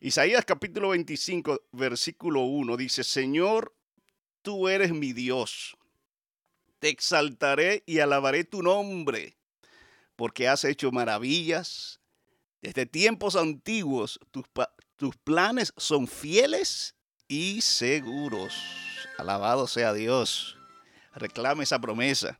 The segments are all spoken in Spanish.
Isaías capítulo 25, versículo 1 dice, Señor, tú eres mi Dios. Te exaltaré y alabaré tu nombre, porque has hecho maravillas. Desde tiempos antiguos tus, tus planes son fieles y seguros. Alabado sea Dios. Reclame esa promesa.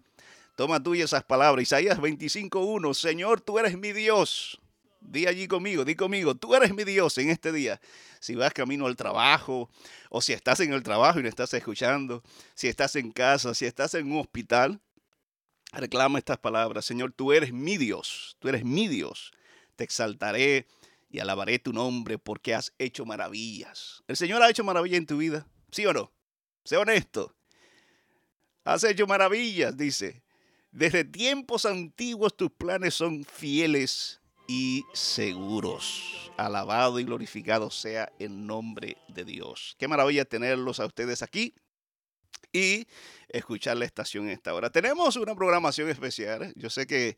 Toma tuya esas palabras. Isaías 25.1. Señor, tú eres mi Dios. Di allí conmigo, di conmigo, tú eres mi Dios en este día. Si vas camino al trabajo, o si estás en el trabajo y no estás escuchando, si estás en casa, si estás en un hospital, reclama estas palabras. Señor, tú eres mi Dios, tú eres mi Dios. Te exaltaré y alabaré tu nombre porque has hecho maravillas. ¿El Señor ha hecho maravillas en tu vida? ¿Sí o no? Sé honesto. Has hecho maravillas, dice. Desde tiempos antiguos tus planes son fieles y seguros. Alabado y glorificado sea el nombre de Dios. Qué maravilla tenerlos a ustedes aquí y escuchar la estación en esta hora. Tenemos una programación especial. Yo sé que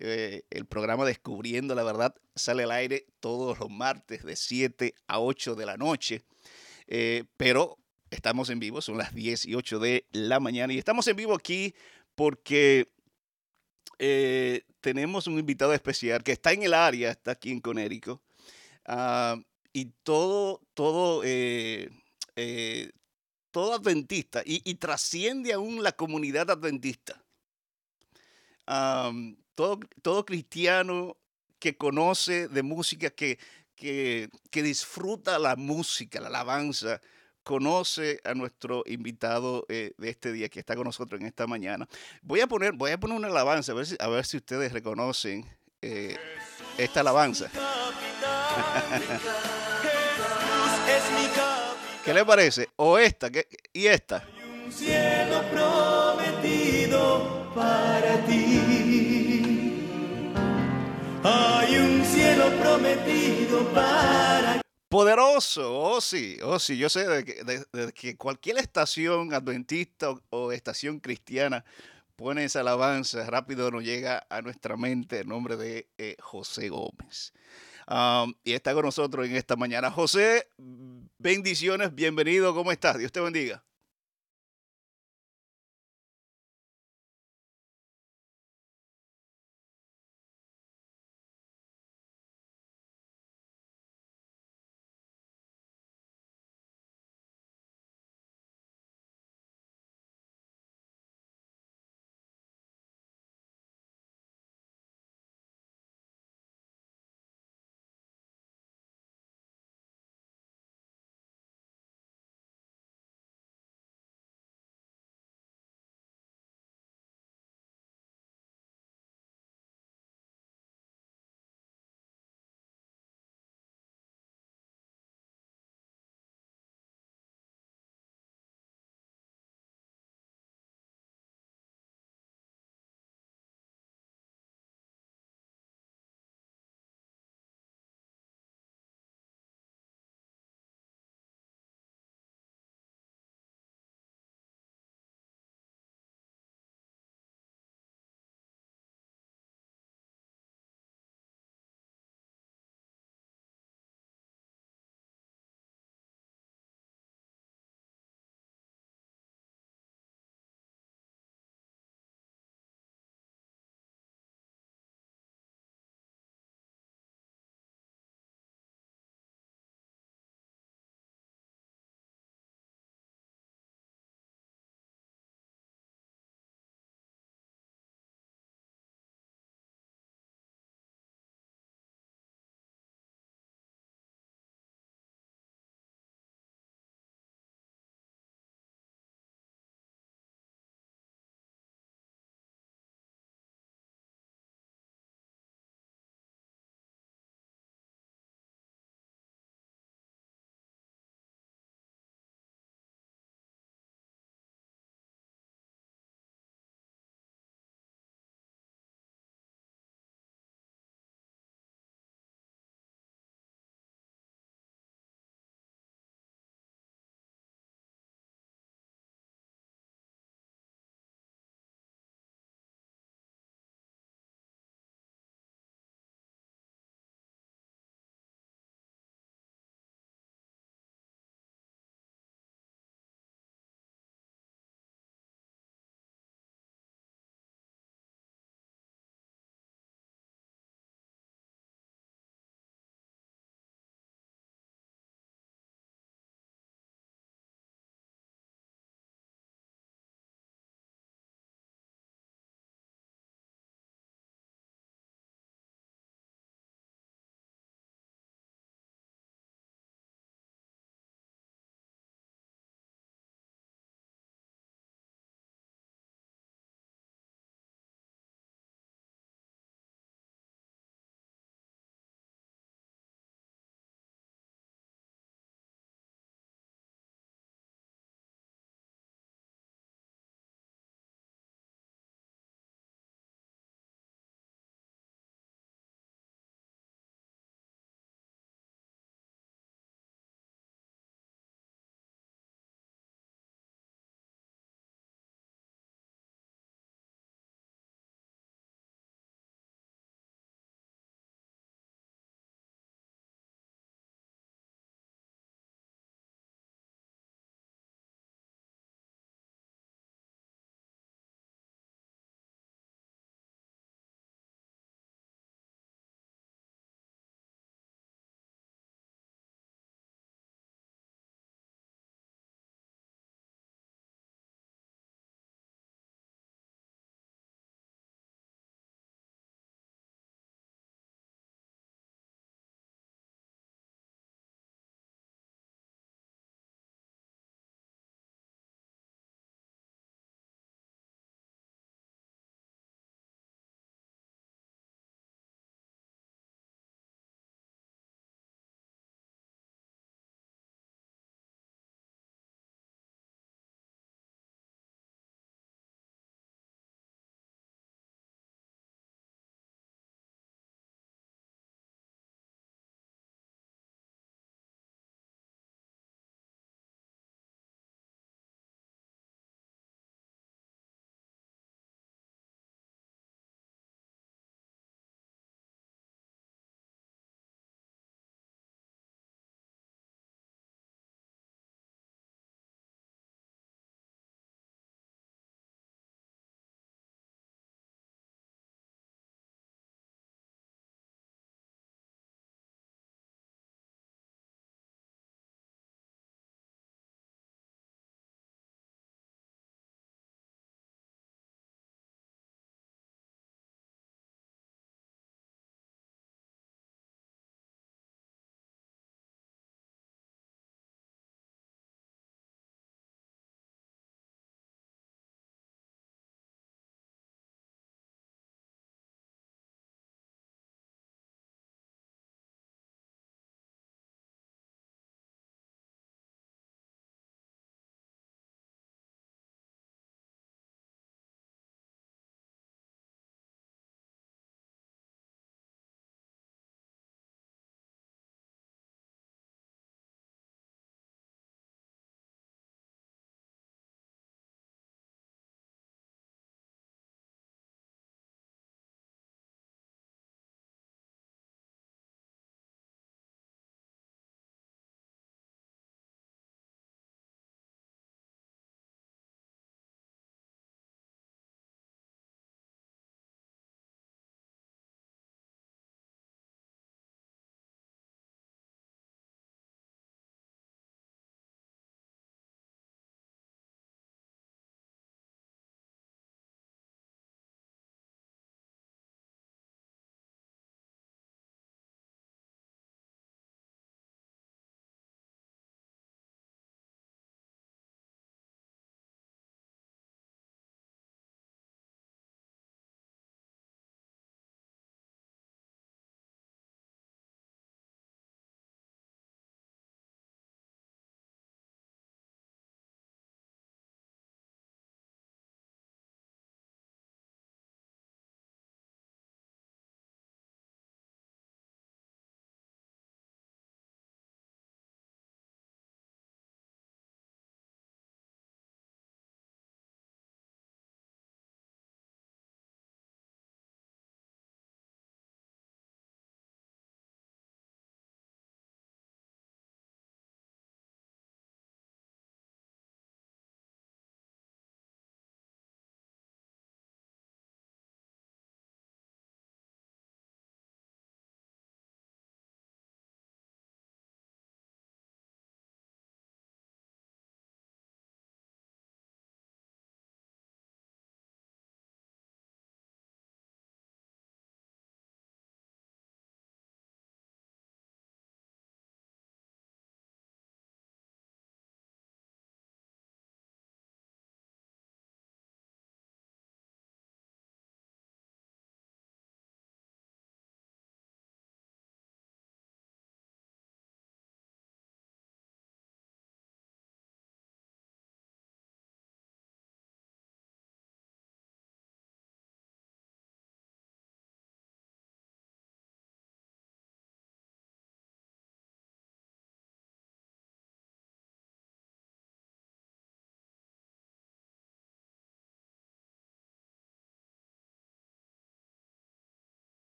eh, el programa Descubriendo la Verdad sale al aire todos los martes de 7 a 8 de la noche. Eh, pero estamos en vivo, son las 10 y 8 de la mañana y estamos en vivo aquí porque eh, tenemos un invitado especial que está en el área, está aquí en Conérico. Ah, y todo, todo, eh, eh, adventista, y, trasciende aún la comunidad adventista. todo, todo cristiano que conoce de música, que, que, que disfruta la música, la alabanza, conoce a nuestro invitado eh, de este día que está con nosotros en esta mañana. Voy a poner, voy a poner una alabanza, a ver si, a ver si ustedes reconocen eh, esta alabanza. ¿Qué le parece? O esta, ¿qué? y esta. un cielo prometido para ti. Hay un cielo prometido para Poderoso, oh sí, oh sí, yo sé de que, cualquier estación adventista o, estación cristiana pone esa alabanza, rápido nos llega a nuestra mente el nombre de eh, José Gómez. y está con nosotros en esta mañana. José, bendiciones, bienvenido, ¿cómo estás? Dios te bendiga.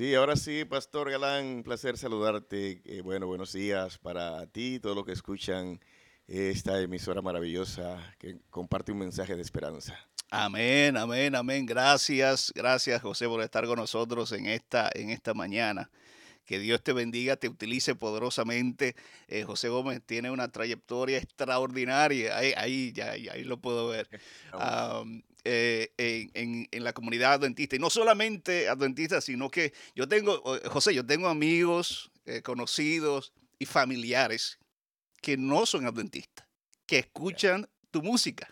Sí, ahora sí, Pastor Galán, placer saludarte. Eh, bueno, buenos días para ti y todos los que escuchan esta emisora maravillosa que comparte un mensaje de esperanza. Amén, amén, amén. Gracias, gracias José por estar con nosotros en esta, en esta mañana. Que Dios te bendiga, te utilice poderosamente. Eh, José Gómez tiene una trayectoria extraordinaria. Ahí, ahí, ya, ahí lo puedo ver. Um, eh, en, en, la comunidad adventista. Y no solamente adventistas, sino que yo tengo, José, yo tengo amigos, eh, conocidos y familiares que no son adventistas, que escuchan tu música.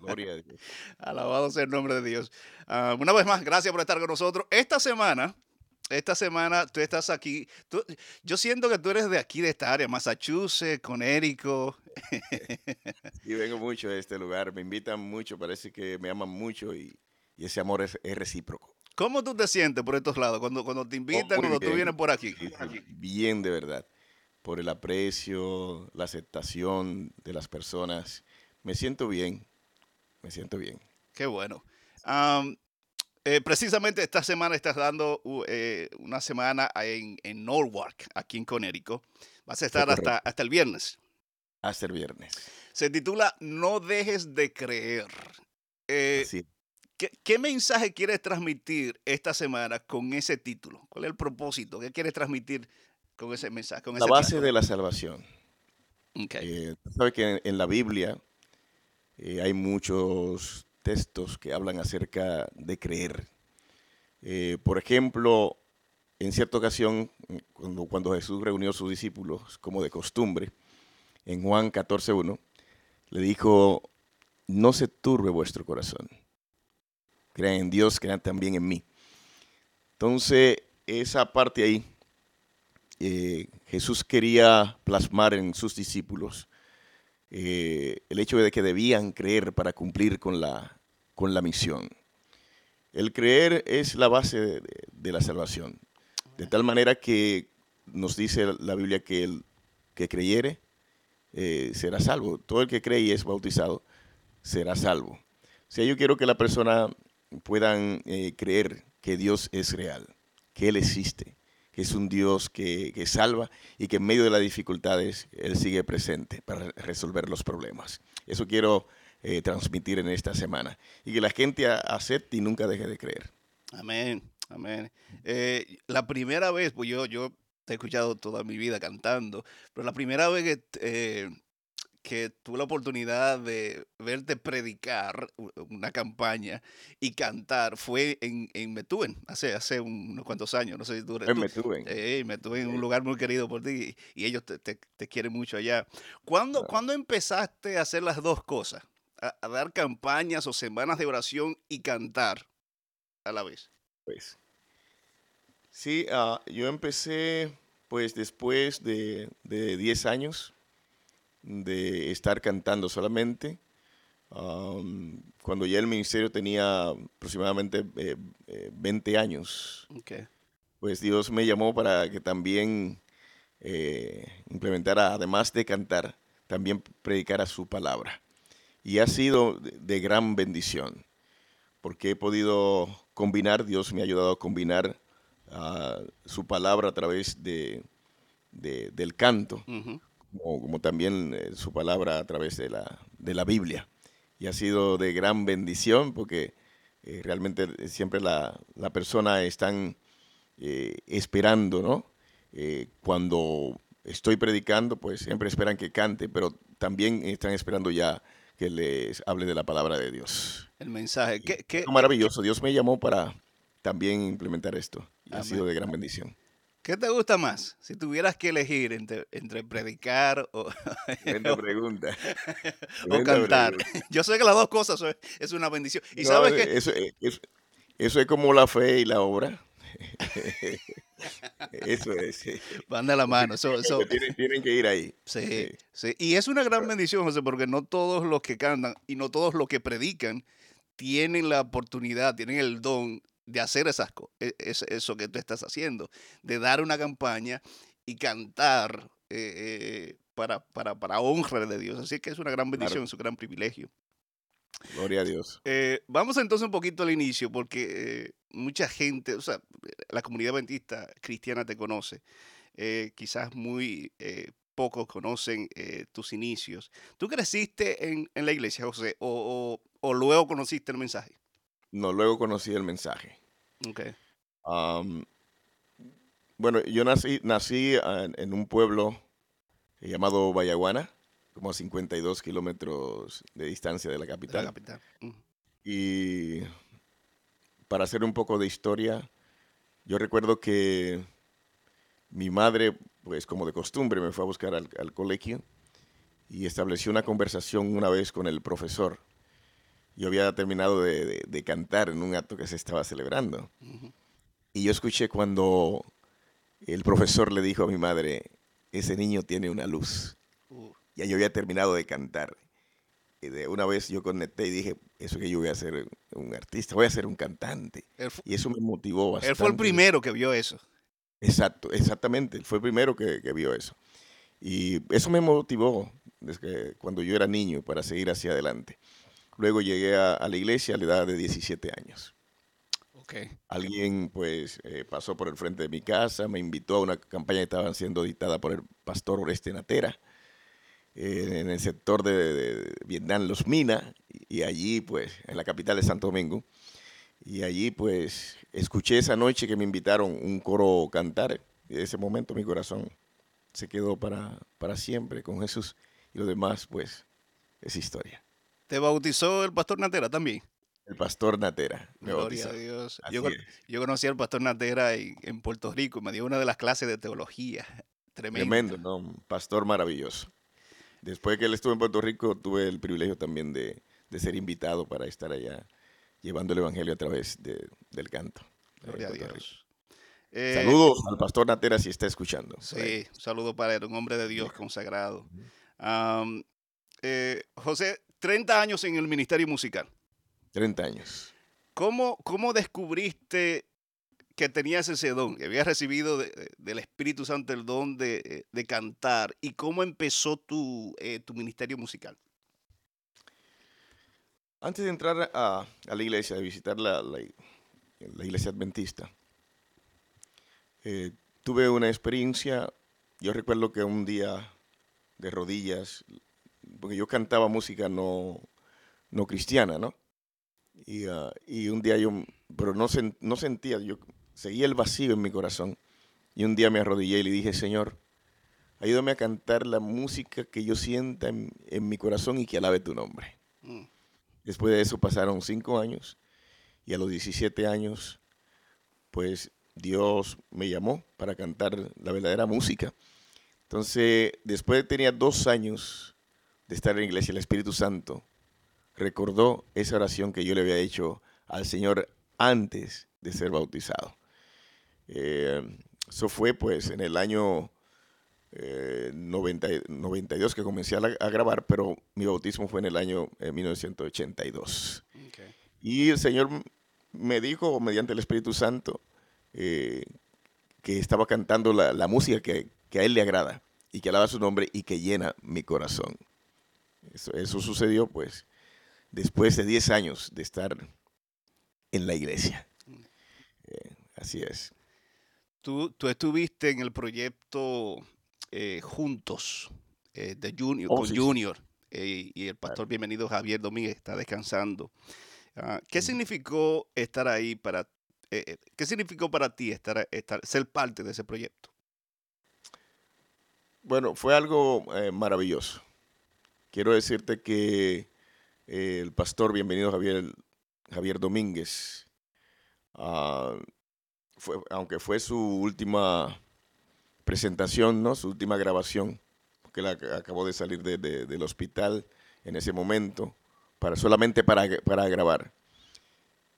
Gloria a Dios. Alabado sea el nombre de Dios. Uh, una vez más, gracias por estar con nosotros. Esta semana esta semana tú estás aquí. yo siento que tú eres de aquí, de esta área, Massachusetts, Connecticut. Y vengo mucho de este lugar. Me invitan mucho, parece que me aman mucho y, ese amor es, recíproco. ¿Cómo tú te sientes por estos lados cuando, cuando te oh, invitan, cuando tú vienes por aquí? Bien, de verdad. Por el aprecio, la aceptación de las personas. Me siento bien. Me siento bien. Qué bueno. Eh, precisamente esta semana estás dando eh, una semana en, en, Norwalk, aquí en Connecticut. Vas a estar hasta, hasta el viernes. Hasta el viernes. Se titula No dejes de creer. Eh, ¿qué, ¿qué, mensaje quieres transmitir esta semana con ese título? ¿Cuál es el propósito? ¿Qué quieres transmitir con ese mensaje? la base de la salvación. Okay. sabes que en, la Biblia hay muchos textos que hablan acerca de creer. Eh, por ejemplo, en cierta ocasión, cuando, Jesús reunió a sus discípulos, como de costumbre, en Juan 14.1, le dijo, no se turbe vuestro corazón. Crean en Dios, crean también en mí. Entonces, esa parte ahí, eh, Jesús quería plasmar en sus discípulos eh, el hecho de que debían creer para cumplir con la, con la misión. El creer es la base de, la salvación. De tal manera que nos dice la Biblia que el que creyere eh, será salvo. Todo el que cree y es bautizado será salvo. O sea, yo quiero que la persona puedan eh, creer que Dios es real, que Él existe, que es un Dios que, que, salva y que en medio de las dificultades Él sigue presente para resolver los problemas. Eso quiero eh, transmitir en esta semana. Y que la gente acepte y nunca deje de creer. Amén, amén. Eh, la primera vez, pues yo, yo te he escuchado toda mi vida cantando, pero la primera vez que, eh, que tuve la oportunidad de verte predicar una campaña y cantar fue en, en Metúen, hace, hace unos cuantos años, no sé si tú En Metúen. Sí, Metúen, un lugar muy querido por ti y, ellos te, te, quieren mucho allá. ¿Cuándo, ¿Cuándo empezaste a hacer las dos cosas? A, dar campañas o semanas de oración y cantar a la vez? Pues sí, ah, yo empecé pues después de, 10 años de estar cantando solamente, cuando ya el ministerio tenía aproximadamente 20 eh, eh, años. Pues Dios me llamó para que también eh, implementara, además de cantar, también predicara su palabra y ha sido de gran bendición, porque he podido combinar, Dios me ha ayudado a combinar ah, su palabra a través de, del canto, como, también eh, su palabra a través de la, de la Biblia. Y ha sido de gran bendición porque eh, realmente siempre la, la persona están eh, esperando, ¿no? cuando estoy predicando, pues siempre esperan que cante, pero también están esperando ya que les hable de la palabra de Dios. El mensaje. ¿Qué, maravilloso. Dios me llamó para también implementar esto. Y ha sido de gran bendición. ¿Qué te gusta más? Si tuvieras que elegir entre, entre predicar o, pregunta. o cantar. Yo sé que las dos cosas es una bendición. Y sabes que... Eso, eso es como la fe y la obra. Eso es. Van de la mano. tienen, que ir ahí. Sí, sí, Y es una gran bendición, José, porque no todos los que cantan y no todos los que predican tienen la oportunidad, tienen el don de hacer esas e, eso que tú estás haciendo, de dar una campaña y cantar eh, eh, para, para, para honra de Dios. Así que es una gran bendición, es un gran privilegio. Gloria a Dios. Eh, vamos entonces un poquito al inicio, porque eh, mucha gente, o sea, la comunidad adventista cristiana te conoce. Eh, quizás muy pocos conocen tus inicios. ¿Tú creciste en, la iglesia, José, o, luego conociste el mensaje? No, luego conocí el mensaje. Ok. bueno, yo nací, nací en un pueblo llamado Vallaguana como a 52 kilómetros de distancia de la capital. capital. Y para hacer un poco de historia, yo recuerdo que mi madre, pues como de costumbre, me fue a buscar al, colegio y estableció una conversación una vez con el profesor. Yo había terminado de, cantar en un acto que se estaba celebrando. Y yo escuché cuando el profesor le dijo a mi madre, ese niño tiene una luz. Ya yo había terminado de cantar. Y de una vez yo conecté y dije, eso que yo voy a ser un artista, voy a ser un cantante. y eso me motivó bastante. Él fue el primero que vio eso. Exacto, exactamente, él fue el primero que, vio eso. Y eso me motivó desde cuando yo era niño para seguir hacia adelante. Luego llegué a, la iglesia a la edad de 17 años. Okay. Alguien pues eh, pasó por el frente de mi casa, me invitó a una campaña que estaban siendo dictada por el pastor Oreste Natera en el sector de, Vietnam, Los Mina, y, allí, pues, en la capital de Santo Domingo. Y allí, pues, escuché esa noche que me invitaron un coro cantar. Y de ese momento mi corazón se quedó para, para siempre con Jesús. Y lo demás, pues, es historia. ¿Te bautizó el pastor Natera también? El pastor Natera. Me Gloria a Dios. Yo, conocí al pastor Natera en, en, Puerto Rico. Me dio una de las clases de teología. Tremendo. Tremendo, ¿no? Un pastor maravilloso. Después que él estuvo en Puerto Rico, tuve el privilegio también de, ser invitado para estar allá llevando el Evangelio a través del canto. Gloria a Dios. Eh, Saludos al pastor Natera si está escuchando. Sí, un saludo para él, un hombre de Dios consagrado. Eh, José, 30 años en el Ministerio Musical. 30 años. ¿Cómo, cómo descubriste que tenías ese don, que habías recibido del Espíritu Santo el don de, eh, cantar y cómo empezó tu, eh, tu, ministerio musical. Antes de entrar a, la iglesia, de visitar la, la, iglesia adventista, eh, tuve una experiencia, yo recuerdo que un día de rodillas, porque yo cantaba música no, no cristiana, ¿no? Y, ah, y, un día yo, pero no, no sentía, yo seguía el vacío en mi corazón. Y un día me arrodillé y le dije, Señor, ayúdame a cantar la música que yo sienta en, mi corazón y que alabe tu nombre. Mm. Después de eso pasaron cinco años y a los 17 años, pues Dios me llamó para cantar la verdadera música. Entonces, después de tenía dos años de estar en la iglesia, el Espíritu Santo recordó esa oración que yo le había hecho al Señor antes de ser bautizado. Eh, eso fue pues en el año 92 eh, que comencé a, grabar, pero mi bautismo fue en el año 1982. Eh, y el Señor me dijo, mediante el Espíritu Santo, que estaba cantando la, música que, a Él le agrada y que alaba su nombre y que llena mi corazón. Eso, eso sucedió pues después de 10 años de estar en la iglesia. Mm. así es. Tú, estuviste en el proyecto eh, Juntos eh, de Junior, oh, con Junior eh, y el pastor bienvenido Javier Domínguez está descansando. Ah, ¿Qué significó estar ahí para qué significó para ti estar, estar ser parte de ese proyecto? Bueno, fue algo maravilloso. Quiero decirte que el pastor bienvenido Javier Javier Domínguez ah, aunque fue su última presentación, ¿no? Su última grabación, porque él acabó de salir del hospital en ese momento, para, solamente para, para grabar.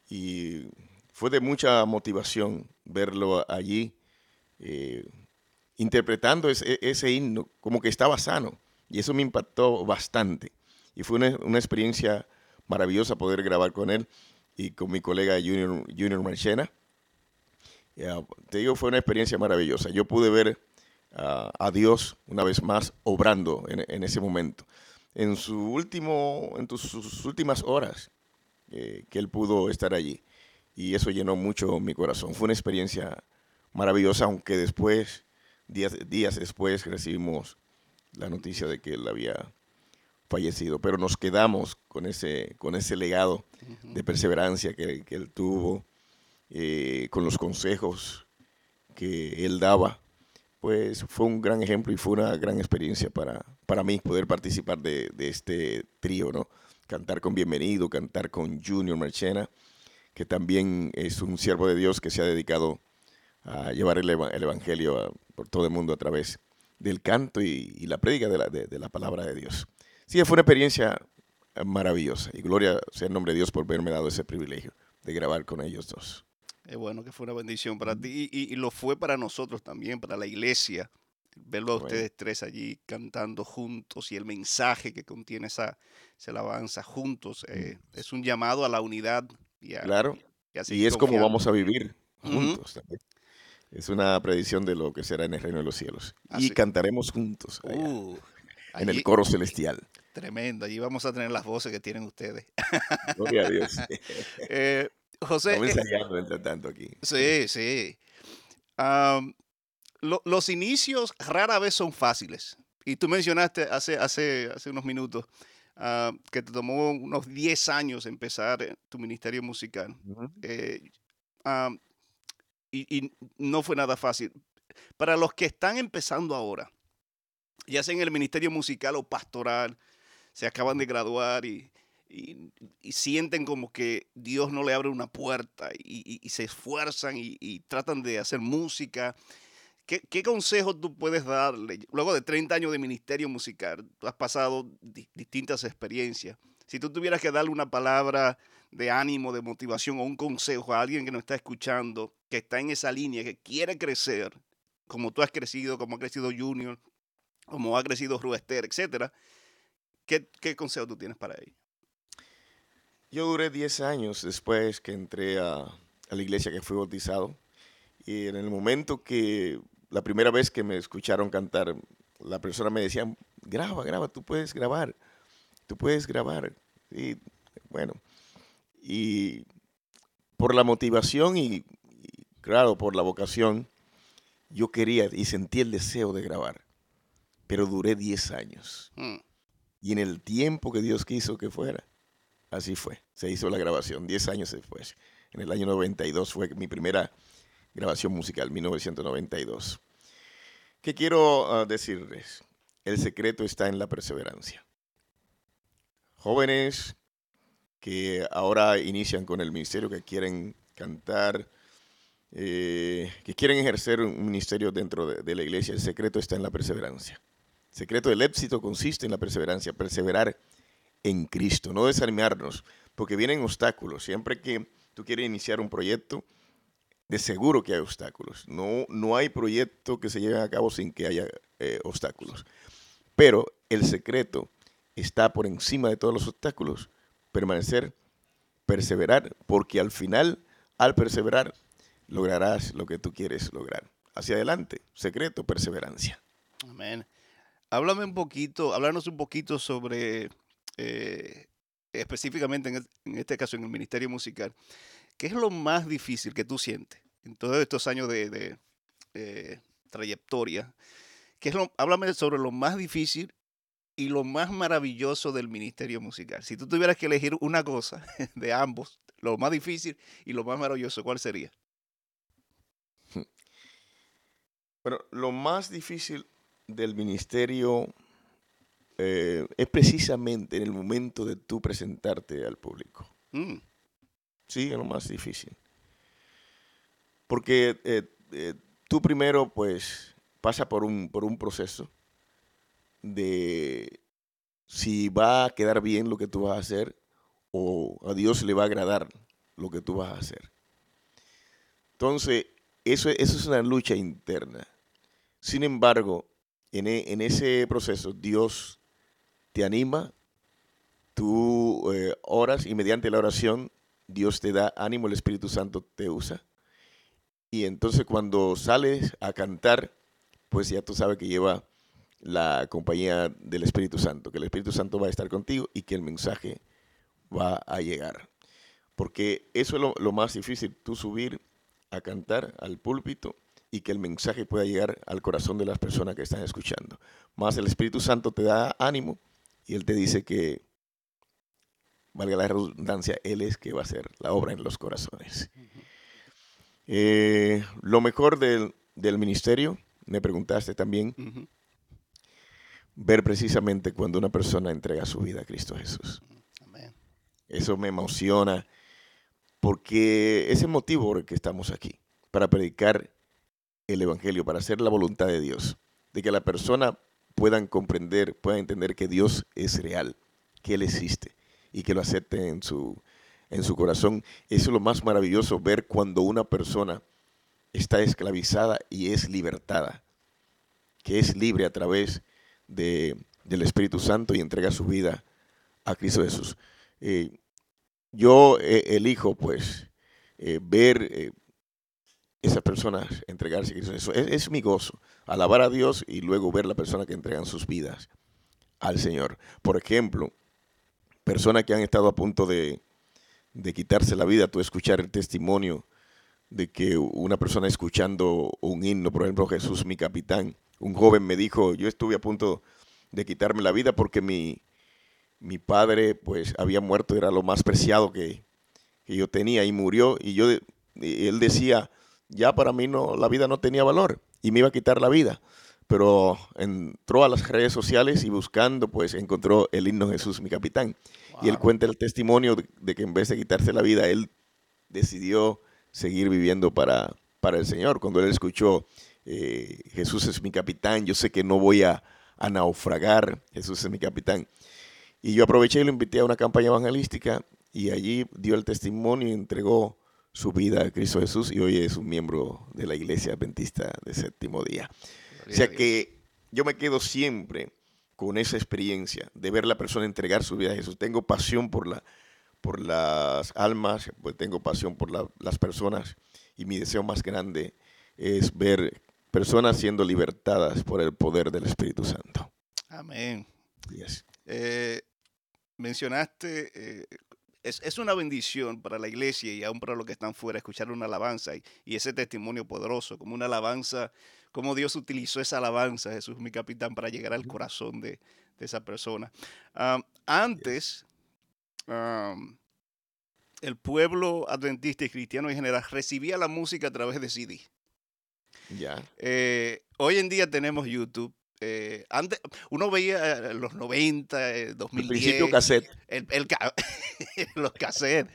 Y fue de mucha motivación verlo allí, eh, interpretando ese, ese, himno, como que estaba sano. Y eso me impactó bastante. Y fue una, una experiencia maravillosa poder grabar con él y con mi colega Junior, Junior Marchena te digo, fue una experiencia maravillosa. Yo pude ver a Dios una vez más obrando en, ese momento. en, su último, en sus últimas horas eh, que él pudo estar allí. Y eso llenó mucho mi corazón. Fue una experiencia maravillosa, aunque después, días, días después, recibimos la noticia de que él había fallecido, pero nos quedamos con ese, con ese legado de perseverancia que, él tuvo, eh, con los consejos que él daba, pues fue un gran ejemplo y fue una gran experiencia para, para mí poder participar de, este trío, ¿no? Cantar con Bienvenido, cantar con Junior Marchena, que también es un siervo de Dios que se ha dedicado a llevar el, Evangelio por todo el mundo a través del canto y, la prédica de la, de la palabra de Dios. Sí, fue una experiencia maravillosa y gloria sea el nombre de Dios por haberme dado ese privilegio de grabar con ellos dos. Es bueno que fue una bendición para ti y, lo fue para nosotros también, para la iglesia, verlo a ustedes tres allí cantando juntos y el mensaje que contiene esa, alabanza juntos. Eh, es un llamado a la unidad. Y claro, y, es como vamos a vivir juntos también. Es una predicción de lo que será en el reino de los cielos. y cantaremos juntos. Uh, en el coro celestial. Tremendo, allí vamos a tener las voces que tienen ustedes. Gloria a Dios. eh, José. Estamos eh, ensayando entre tanto aquí. Sí, sí. los inicios rara vez son fáciles. Y tú mencionaste hace, hace, hace unos minutos que te tomó unos 10 años empezar eh, tu ministerio musical. Eh, y, y, no fue nada fácil. Para los que están empezando ahora, ya sea en el ministerio musical o pastoral, se acaban de graduar y, sienten como que Dios no le abre una puerta y, se esfuerzan y, tratan de hacer música. ¿Qué, ¿Qué consejos tú puedes darle? Luego de 30 años de ministerio musical, tú has pasado distintas experiencias. Si tú tuvieras que darle una palabra de ánimo, de motivación o un consejo a alguien que nos está escuchando, que está en esa línea, que quiere crecer, como tú has crecido, como ha crecido Junior, como ha crecido Ruester, etcétera, ¿Qué, consejo tú tienes para ellos? Yo duré 10 años después que entré a, la iglesia que fui bautizado. Y en el momento que, la primera vez que me escucharon cantar, la persona me decía, graba, graba, tú puedes grabar, tú puedes grabar. Y bueno, y por la motivación y, claro, por la vocación, yo quería y sentí el deseo de grabar, pero duré 10 años. Mm. Y en el tiempo que Dios quiso que fuera, así fue. Se hizo la grabación 10 años después. En el año 92 fue mi primera grabación musical, 1992. ¿Qué quiero ah, decirles? El secreto está en la perseverancia. Jóvenes que ahora inician con el ministerio, que quieren cantar, eh, que quieren ejercer un ministerio dentro de la iglesia, el secreto está en la perseverancia. El secreto del éxito consiste en la perseverancia, perseverar en Cristo, no desanimarnos, porque vienen obstáculos. Siempre que tú quieres iniciar un proyecto, de seguro que hay obstáculos. No, no hay proyecto que se lleve a cabo sin que haya eh, obstáculos. Pero el secreto está por encima de todos los obstáculos. Permanecer, perseverar, porque al final, al perseverar, lograrás lo que tú quieres lograr. Hacia adelante, secreto, perseverancia. Amén. Háblame un poquito, háblanos un poquito sobre, eh, específicamente en, este caso en el Ministerio Musical, ¿qué es lo más difícil que tú sientes en todos estos años de, eh, trayectoria? ¿Qué es lo, háblame sobre lo más difícil y lo más maravilloso del Ministerio Musical. Si tú tuvieras que elegir una cosa de ambos, lo más difícil y lo más maravilloso, ¿cuál sería? Bueno, lo más difícil del ministerio eh, es precisamente en el momento de tú presentarte al público. Mm. Sí, es lo más difícil. Porque eh, eh, tú primero, pues, pasa por un, por un proceso de si va a quedar bien lo que tú vas a hacer o a Dios le va a agradar lo que tú vas a hacer. Entonces, eso, eso es una lucha interna. Sin embargo, e, en, ese proceso Dios te anima, tú eh, oras y mediante la oración Dios te da ánimo, el Espíritu Santo te usa. Y entonces cuando sales a cantar, pues ya tú sabes que lleva la compañía del Espíritu Santo, que el Espíritu Santo va a estar contigo y que el mensaje va a llegar. Porque eso es lo, más difícil, tú subir a cantar al púlpito y que el mensaje pueda llegar al corazón de las personas que están escuchando. Más el Espíritu Santo te da ánimo y Él te dice que, valga la redundancia, Él es que va a hacer la obra en los corazones. Eh, lo mejor del, ministerio, me preguntaste también, ver precisamente cuando una persona entrega su vida a Cristo Jesús. Eso me emociona porque es el motivo por el que estamos aquí, para predicar el Evangelio, para hacer la voluntad de Dios, de que la persona puedan comprender, puedan entender que Dios es real, que Él existe y que lo acepten en su, en su corazón. Eso es lo más maravilloso, ver cuando una persona está esclavizada y es libertada, que es libre a través de, del Espíritu Santo y entrega su vida a Cristo Jesús. Eh, yo eh, elijo, pues, eh, ver esas personas entregarse a. Es, mi gozo, alabar a Dios y luego ver la persona que entregan sus vidas al Señor. Por ejemplo, personas que han estado a punto de, de quitarse la vida, tú escuchar el testimonio de que una persona escuchando un himno, por ejemplo, Jesús mi capitán, un joven me dijo, yo estuve a punto de quitarme la vida porque mi, mi padre pues había muerto, era lo más preciado que, yo tenía y murió y yo, él decía, ya para mí no, la vida no tenía valor y me iba a quitar la vida. Pero entró a las redes sociales y buscando, pues encontró el himno Jesús, mi capitán. Y él cuenta el testimonio de, que en vez de quitarse la vida, él decidió seguir viviendo para, para el Señor. Cuando él escuchó, eh, Jesús es mi capitán, yo sé que no voy a, a naufragar, Jesús es mi capitán. Y yo aproveché y lo invité a una campaña evangelística y allí dio el testimonio y entregó su vida a Cristo Jesús y hoy es un miembro de la iglesia adventista de séptimo día. o sea que yo me quedo siempre con esa experiencia de ver a la persona entregar su vida a Jesús. Tengo pasión por, la, por las almas, pues tengo pasión por las personas y mi deseo más grande es ver personas siendo libertadas por el poder del Espíritu Santo. Amén. Eh, mencionaste, eh, es, una bendición para la iglesia y aún para los que están fuera escuchar una alabanza y, ese testimonio poderoso, como una alabanza, como Dios utilizó esa alabanza, Jesús mi capitán, para llegar al corazón de, esa persona. antes, el pueblo adventista y cristiano en general recibía la música a través de CD. Ya. Eh, hoy en día tenemos YouTube eh, antes, uno veía los 90, 2010. El principio cassette. los cassettes.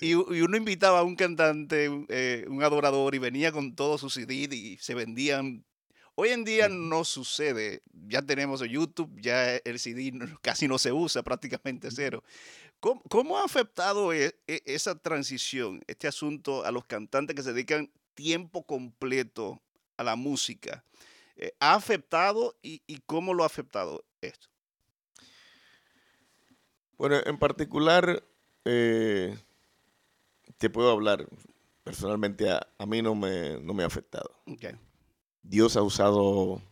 Y, uno invitaba a un cantante, eh, un adorador, y venía con todos sus CD y se vendían. Hoy en día no sucede. Ya tenemos YouTube, ya el CD casi no se usa, prácticamente cero. ¿Cómo, ha afectado e, e, esa transición, este asunto a los cantantes que se dedican tiempo completo a la música? Eh, ¿Ha afectado y, cómo lo ha afectado esto? Bueno, en particular, eh, te puedo hablar personalmente, a, mí no me, no me ha afectado. Dios ha usado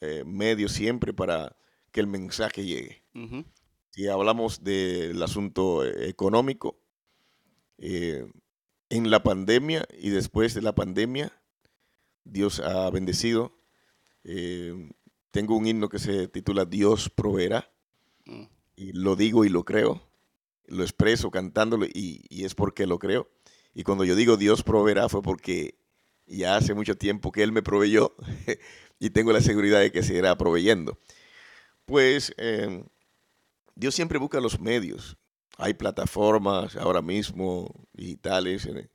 eh, medios siempre para que el mensaje llegue. Si hablamos del asunto económico, en la pandemia y después de la pandemia, Dios ha bendecido eh, tengo un himno que se titula Dios proveerá. Mm. Y lo digo y lo creo. Lo expreso cantándolo y, es porque lo creo. Y cuando yo digo Dios proveerá fue porque ya hace mucho tiempo que Él me proveyó y tengo la seguridad de que seguirá proveyendo. Pues em, Dios siempre busca los medios. Hay plataformas ahora mismo digitales, en,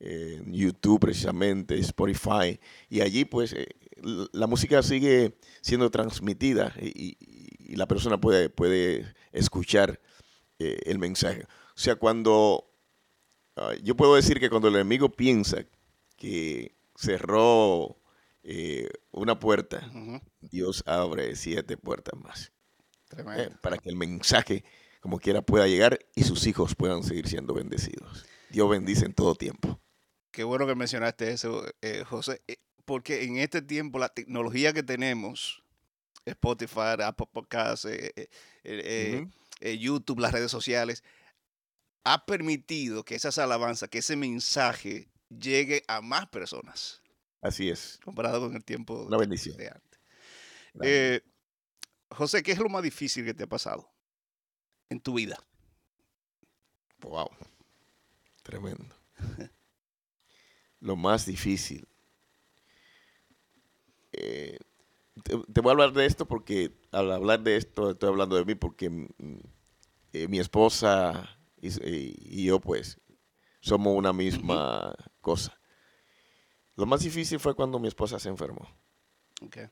YouTube precisamente, Spotify, y allí pues eh, la música sigue siendo transmitida y, la persona puede, puede escuchar eh, el mensaje. O sea, cuando ah, yo puedo decir que cuando el enemigo piensa que cerró eh, una puerta, Dios abre siete puertas más. Eh, para que el mensaje, como quiera, pueda llegar y sus hijos puedan seguir siendo bendecidos. Dios bendice en todo tiempo. Qué bueno que mencionaste eso, José porque en este tiempo la tecnología que tenemos Spotify, Apple Podcasts, YouTube, las redes sociales, ha permitido que esas alabanzas, que ese mensaje llegue a más personas. Así es. Comparado con el tiempo Una bendición. de antes. Eh, José, ¿qué es lo más difícil que te ha pasado en tu vida? Wow. Tremendo. lo más difícil. Eh, te, voy a hablar de esto porque al hablar de esto estoy hablando de mí porque mm, eh, mi esposa y, yo pues somos una misma cosa. Lo más difícil fue cuando mi esposa se enfermó. Que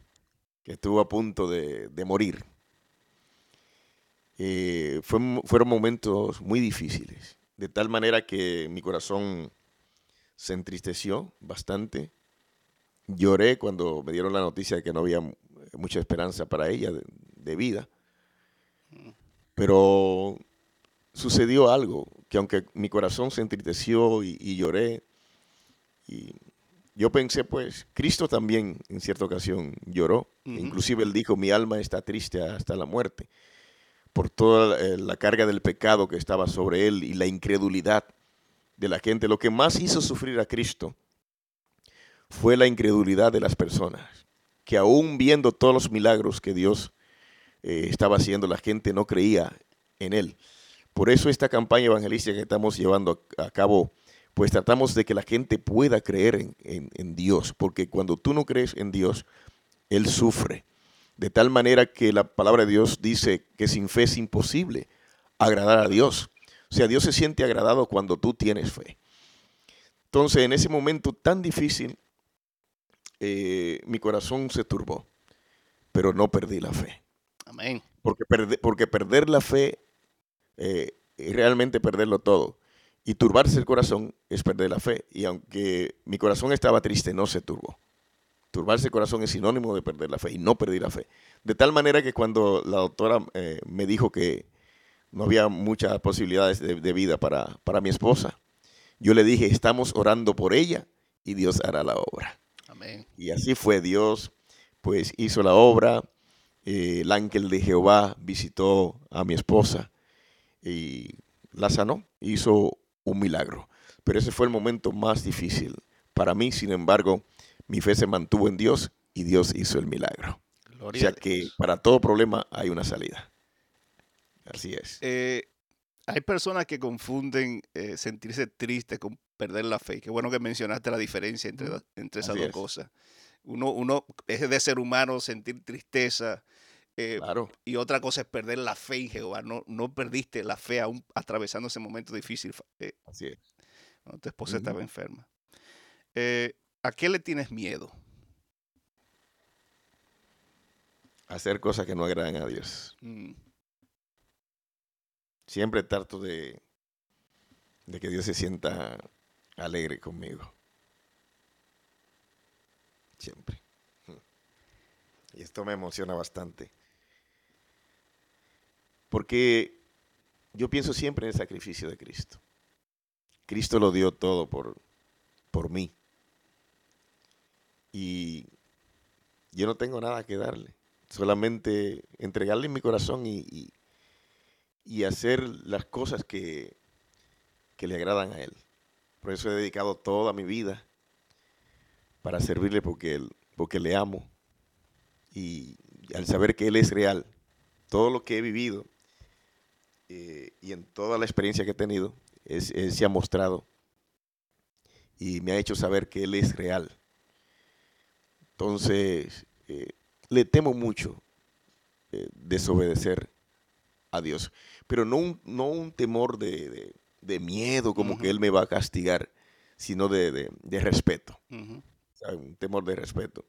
estuvo a punto de, morir. Eh, fueron momentos muy difíciles. De tal manera que mi corazón se entristeció bastante. Lloré cuando me dieron la noticia de que no había mucha esperanza para ella de, vida. Pero sucedió algo, que aunque mi corazón se entristeció y, lloré, y yo pensé, pues, Cristo también en cierta ocasión lloró. Inclusive él dijo, mi alma está triste hasta la muerte, por toda la carga del pecado que estaba sobre él y la incredulidad de la gente. Lo que más hizo sufrir a Cristo fue la incredulidad de las personas, que aún viendo todos los milagros que Dios eh, estaba haciendo, la gente no creía en Él. Por eso esta campaña evangelística que estamos llevando a cabo, pues tratamos de que la gente pueda creer en, Dios, porque cuando tú no crees en Dios, Él sufre. De tal manera que la palabra de Dios dice que sin fe es imposible agradar a Dios. O sea, Dios se siente agradado cuando tú tienes fe. Entonces, en ese momento tan difícil, eh, mi corazón se turbó, pero no perdí la fe. Amén. Porque, porque perder la fe eh, es realmente perderlo todo. Y turbarse el corazón es perder la fe. Y aunque mi corazón estaba triste, no se turbó. Turbarse el corazón es sinónimo de perder la fe y no perdí la fe. De tal manera que cuando la doctora eh, me dijo que no había muchas posibilidades de, vida para, para, mi esposa. Yo le dije, estamos orando por ella y Dios hará la obra. Amén. Y así fue Dios, pues hizo la obra. Eh, el ángel de Jehová visitó a mi esposa y la sanó, hizo un milagro. Pero ese fue el momento más difícil. Para mí, sin embargo, mi fe se mantuvo en Dios y Dios hizo el milagro. o sea que para todo problema hay una salida. Así es. Eh, hay personas que confunden eh, sentirse triste con perder la fe. Qué bueno que mencionaste la diferencia entre, entre esas dos cosas. Uno, uno es de ser humano sentir tristeza. Eh, claro. Y otra cosa es perder la fe en Jehová. No, no perdiste la fe aún atravesando ese momento difícil. Así es. Cuando tu esposa estaba enferma. ¿A qué le tienes miedo? Hacer cosas que no agradan a Dios. Mm. Siempre trato de, de que Dios se sienta alegre conmigo. Siempre. Y esto me emociona bastante. Porque yo pienso siempre en el sacrificio de Cristo. Cristo lo dio todo por, por mí. Y yo no tengo nada que darle. Solamente entregarle mi corazón y, y hacer las cosas que, que le agradan a Él. Por eso he dedicado toda mi vida para servirle porque, porque le amo. Y al saber que Él es real, todo lo que he vivido eh, y en toda la experiencia que he tenido, es, se ha mostrado y me ha hecho saber que Él es real. Entonces, eh, le temo mucho eh, desobedecer a Dios pero no un, no un temor de, miedo, como que Él me va a castigar, sino de, respeto. un temor de respeto.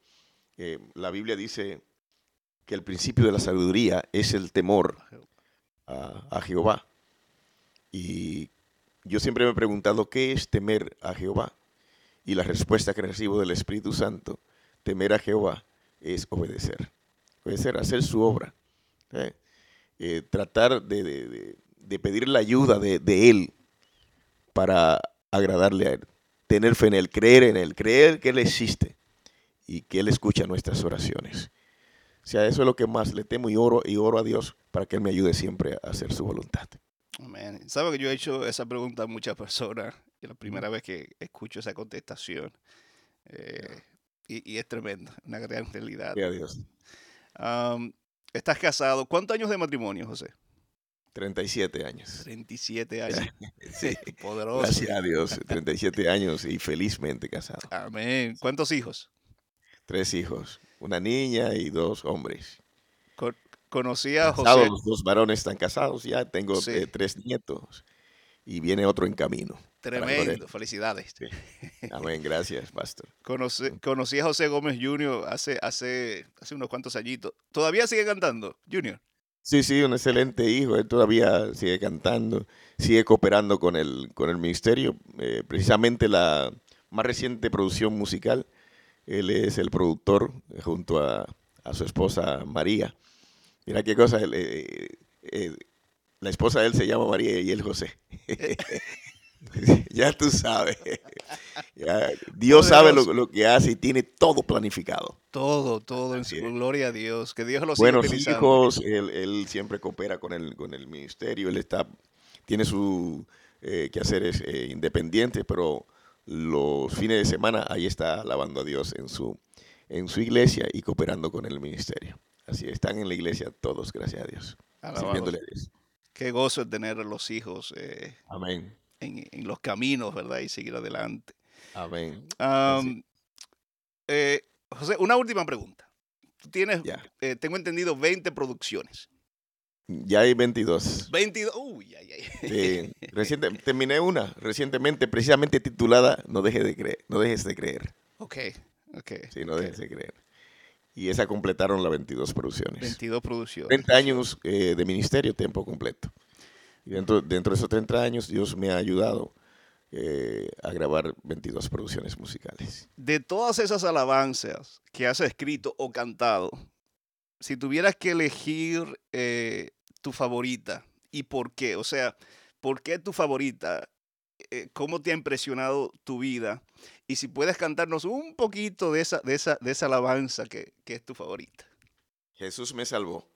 Eh, la Biblia dice que el principio de la sabiduría es el temor a, Jehová. Y yo siempre me he preguntado, ¿qué es temer a Jehová? Y la respuesta que recibo del Espíritu Santo, temer a Jehová, es obedecer. Obedecer, hacer su obra. ¿eh? Eh, tratar de, pedir la ayuda de, Él para agradarle a Él. Tener fe en Él, creer en Él, creer que Él existe y que Él escucha nuestras oraciones. O sea, eso es lo que más le temo y oro, y oro a Dios para que Él me ayude siempre a hacer su voluntad. Amén. Sabe que yo he hecho esa pregunta a muchas personas y la primera vez que escucho esa contestación. Eh, y, es tremendo, una gran realidad. Dios. Estás casado. ¿Cuántos años de matrimonio, José? 37 años. 37 años. sí, poderoso. Gracias a Dios, 37 años y felizmente casado. Amén. ¿Cuántos hijos? Tres hijos, una niña y dos hombres. conocí a José. Los dos varones están casados ya, tengo eh, tres nietos y viene otro en camino. Tremendo, felicidades. Amén, gracias, pastor. Conocí, a José Gómez Jr. hace, hace, hace unos cuantos añitos. ¿Todavía sigue cantando, Junior? Sí, sí, un excelente hijo. Él todavía sigue cantando, sigue cooperando con el, con el ministerio. Eh, precisamente la más reciente producción musical, él es el productor eh, junto a, su esposa María. Mira qué cosa, eh, la esposa de él se llama María y él José. ya tú sabes. Dios sabe lo, que hace y tiene todo planificado. Todo, todo en su gloria a Dios. Que Dios lo siga Buenos hijos, él, siempre coopera con el, con el ministerio. Él está, tiene su eh, quehaceres eh, independientes, pero los fines de semana ahí está alabando a Dios en su, en su iglesia y cooperando con el ministerio. Así están en la iglesia todos, gracias a Dios. Sirviéndole a Dios. Qué gozo es tener los hijos. Eh, Amén en, los caminos, ¿verdad? Y seguir adelante. Amén. Eh, José, una última pregunta. Tú tienes, eh, tengo entendido, 20 producciones. Ya hay 22. 22, uy, ay, ay. reciente, terminé una recientemente, precisamente titulada No, dejes de creer, no dejes de creer. Ok, ok. Sí, no dejes de creer. Y esa completaron las 22 producciones. 22 producciones. 30 años eh, de ministerio, tiempo completo. Y dentro, dentro de esos 30 años, Dios me ha ayudado eh, a grabar 22 producciones musicales. De todas esas alabanzas que has escrito o cantado, si tuvieras que elegir eh, tu favorita y por qué, o sea, ¿por qué tu favorita? Eh, ¿Cómo te ha impresionado tu vida? Y si puedes cantarnos un poquito de esa, de esa, de esa alabanza que, que es tu favorita. Jesús me salvó.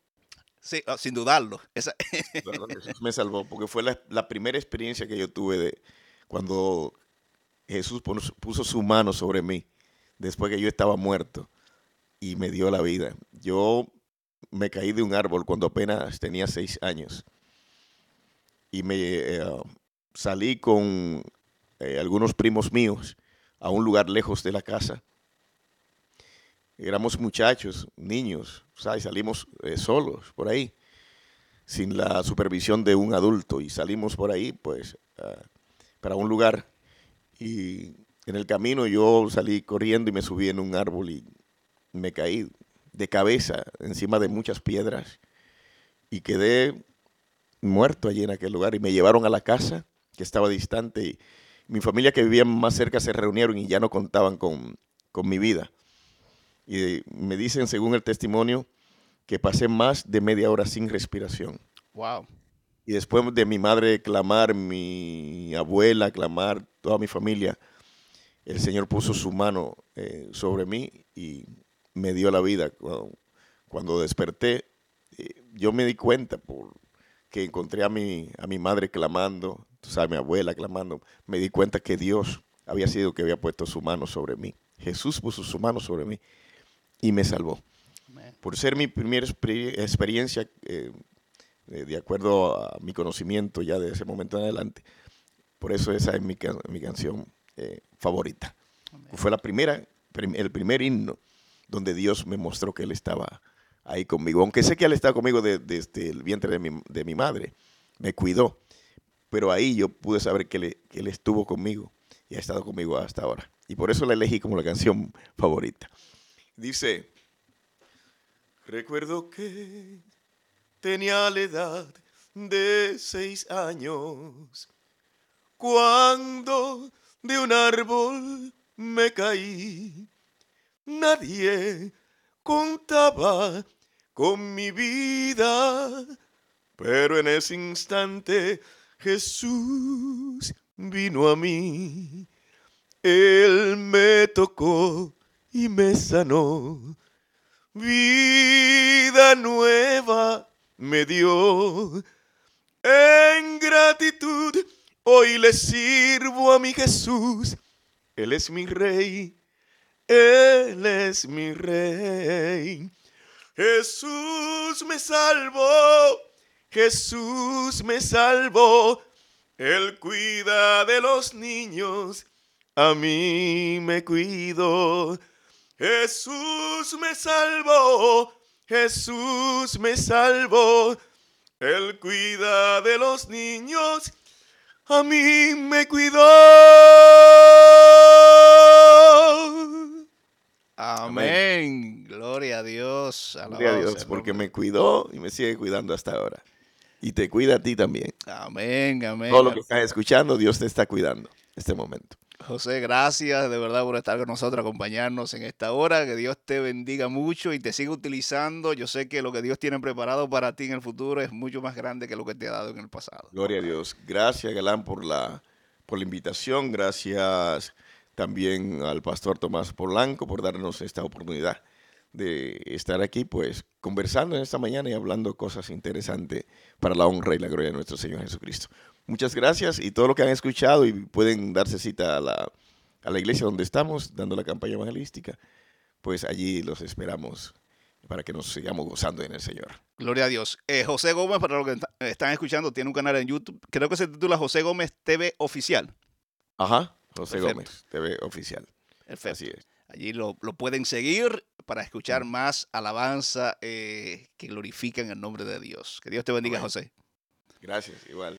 Sí, ah, sin dudarlo. Esa... Me salvó porque fue la, primera experiencia que yo tuve de cuando Jesús puso su mano sobre mí después que yo estaba muerto y me dio la vida. Yo me caí de un árbol cuando apenas tenía seis años y me eh, salí con eh, algunos primos míos a un lugar lejos de la casa. Éramos muchachos, niños, ¿sabes? salimos eh, solos por ahí, sin la supervisión de un adulto y salimos por ahí, pues, para un lugar y en el camino yo salí corriendo y me subí en un árbol y me caí de cabeza encima de muchas piedras y quedé muerto allí en aquel lugar y me llevaron a la casa que estaba distante y mi familia que vivía más cerca se reunieron y ya no contaban con, con mi vida. Y me dicen, según el testimonio, que pasé más de media hora sin respiración. Wow. Y después de mi madre clamar, mi abuela clamar, toda mi familia, el Señor puso su mano eh, sobre mí y me dio la vida. Cuando, desperté, eh, yo me di cuenta por que encontré a mi, a mi madre clamando, tú sabes, mi abuela clamando, me di cuenta que Dios había sido que había puesto su mano sobre mí. Jesús puso su mano sobre mí y me salvó. Por ser mi primera experiencia, eh, de acuerdo a mi conocimiento ya de ese momento en adelante, por eso esa es mi, mi canción eh, favorita. Fue la primera, el primer himno donde Dios me mostró que Él estaba ahí conmigo. Aunque sé que Él estaba conmigo desde el vientre de mi, de mi, madre, me cuidó. Pero ahí yo pude saber que, que Él estuvo conmigo y ha estado conmigo hasta ahora. Y por eso la elegí como la canción favorita. Dice, recuerdo que tenía la edad de seis años cuando de un árbol me caí. Nadie contaba con mi vida, pero en ese instante Jesús vino a mí. Él me tocó y me sanó. vida nueva me dio. En gratitud hoy le sirvo a mi Jesús. Él es mi rey, Él es mi rey. Jesús me salvó, Jesús me salvó. Él cuida de los niños, a mí me cuido. Jesús me salvó, Jesús me salvó. Él cuida de los niños, a mí me cuidó. Amén. Gloria a Dios. Gloria a Dios, porque me cuidó y me sigue cuidando hasta ahora. Y te cuida a ti también. Amén, amén. Todo lo que estás escuchando, Dios te está cuidando en este momento. José, gracias de verdad por estar con nosotros, acompañarnos en esta hora. Que Dios te bendiga mucho y te siga utilizando. Yo sé que lo que Dios tiene preparado para ti en el futuro es mucho más grande que lo que te ha dado en el pasado. Gloria a Dios. Gracias, Galán, por la, por la invitación. Gracias también al pastor Tomás Polanco por darnos esta oportunidad de estar aquí, pues, conversando en esta mañana y hablando cosas interesantes para la honra y la gloria de nuestro Señor Jesucristo. Muchas gracias y todo lo que han escuchado y pueden darse cita a la, a la iglesia donde estamos dando la campaña evangelística, pues allí los esperamos para que nos sigamos gozando en el Señor. Gloria a Dios. Eh, José Gómez, para los que están escuchando, tiene un canal en YouTube, creo que se titula José Gómez TV Oficial. Ajá, José Gómez TV Oficial. Perfecto. Así es. Allí lo, lo, pueden seguir para escuchar más alabanza eh, que glorifican el nombre de Dios. Que Dios te bendiga, José. Gracias, igual.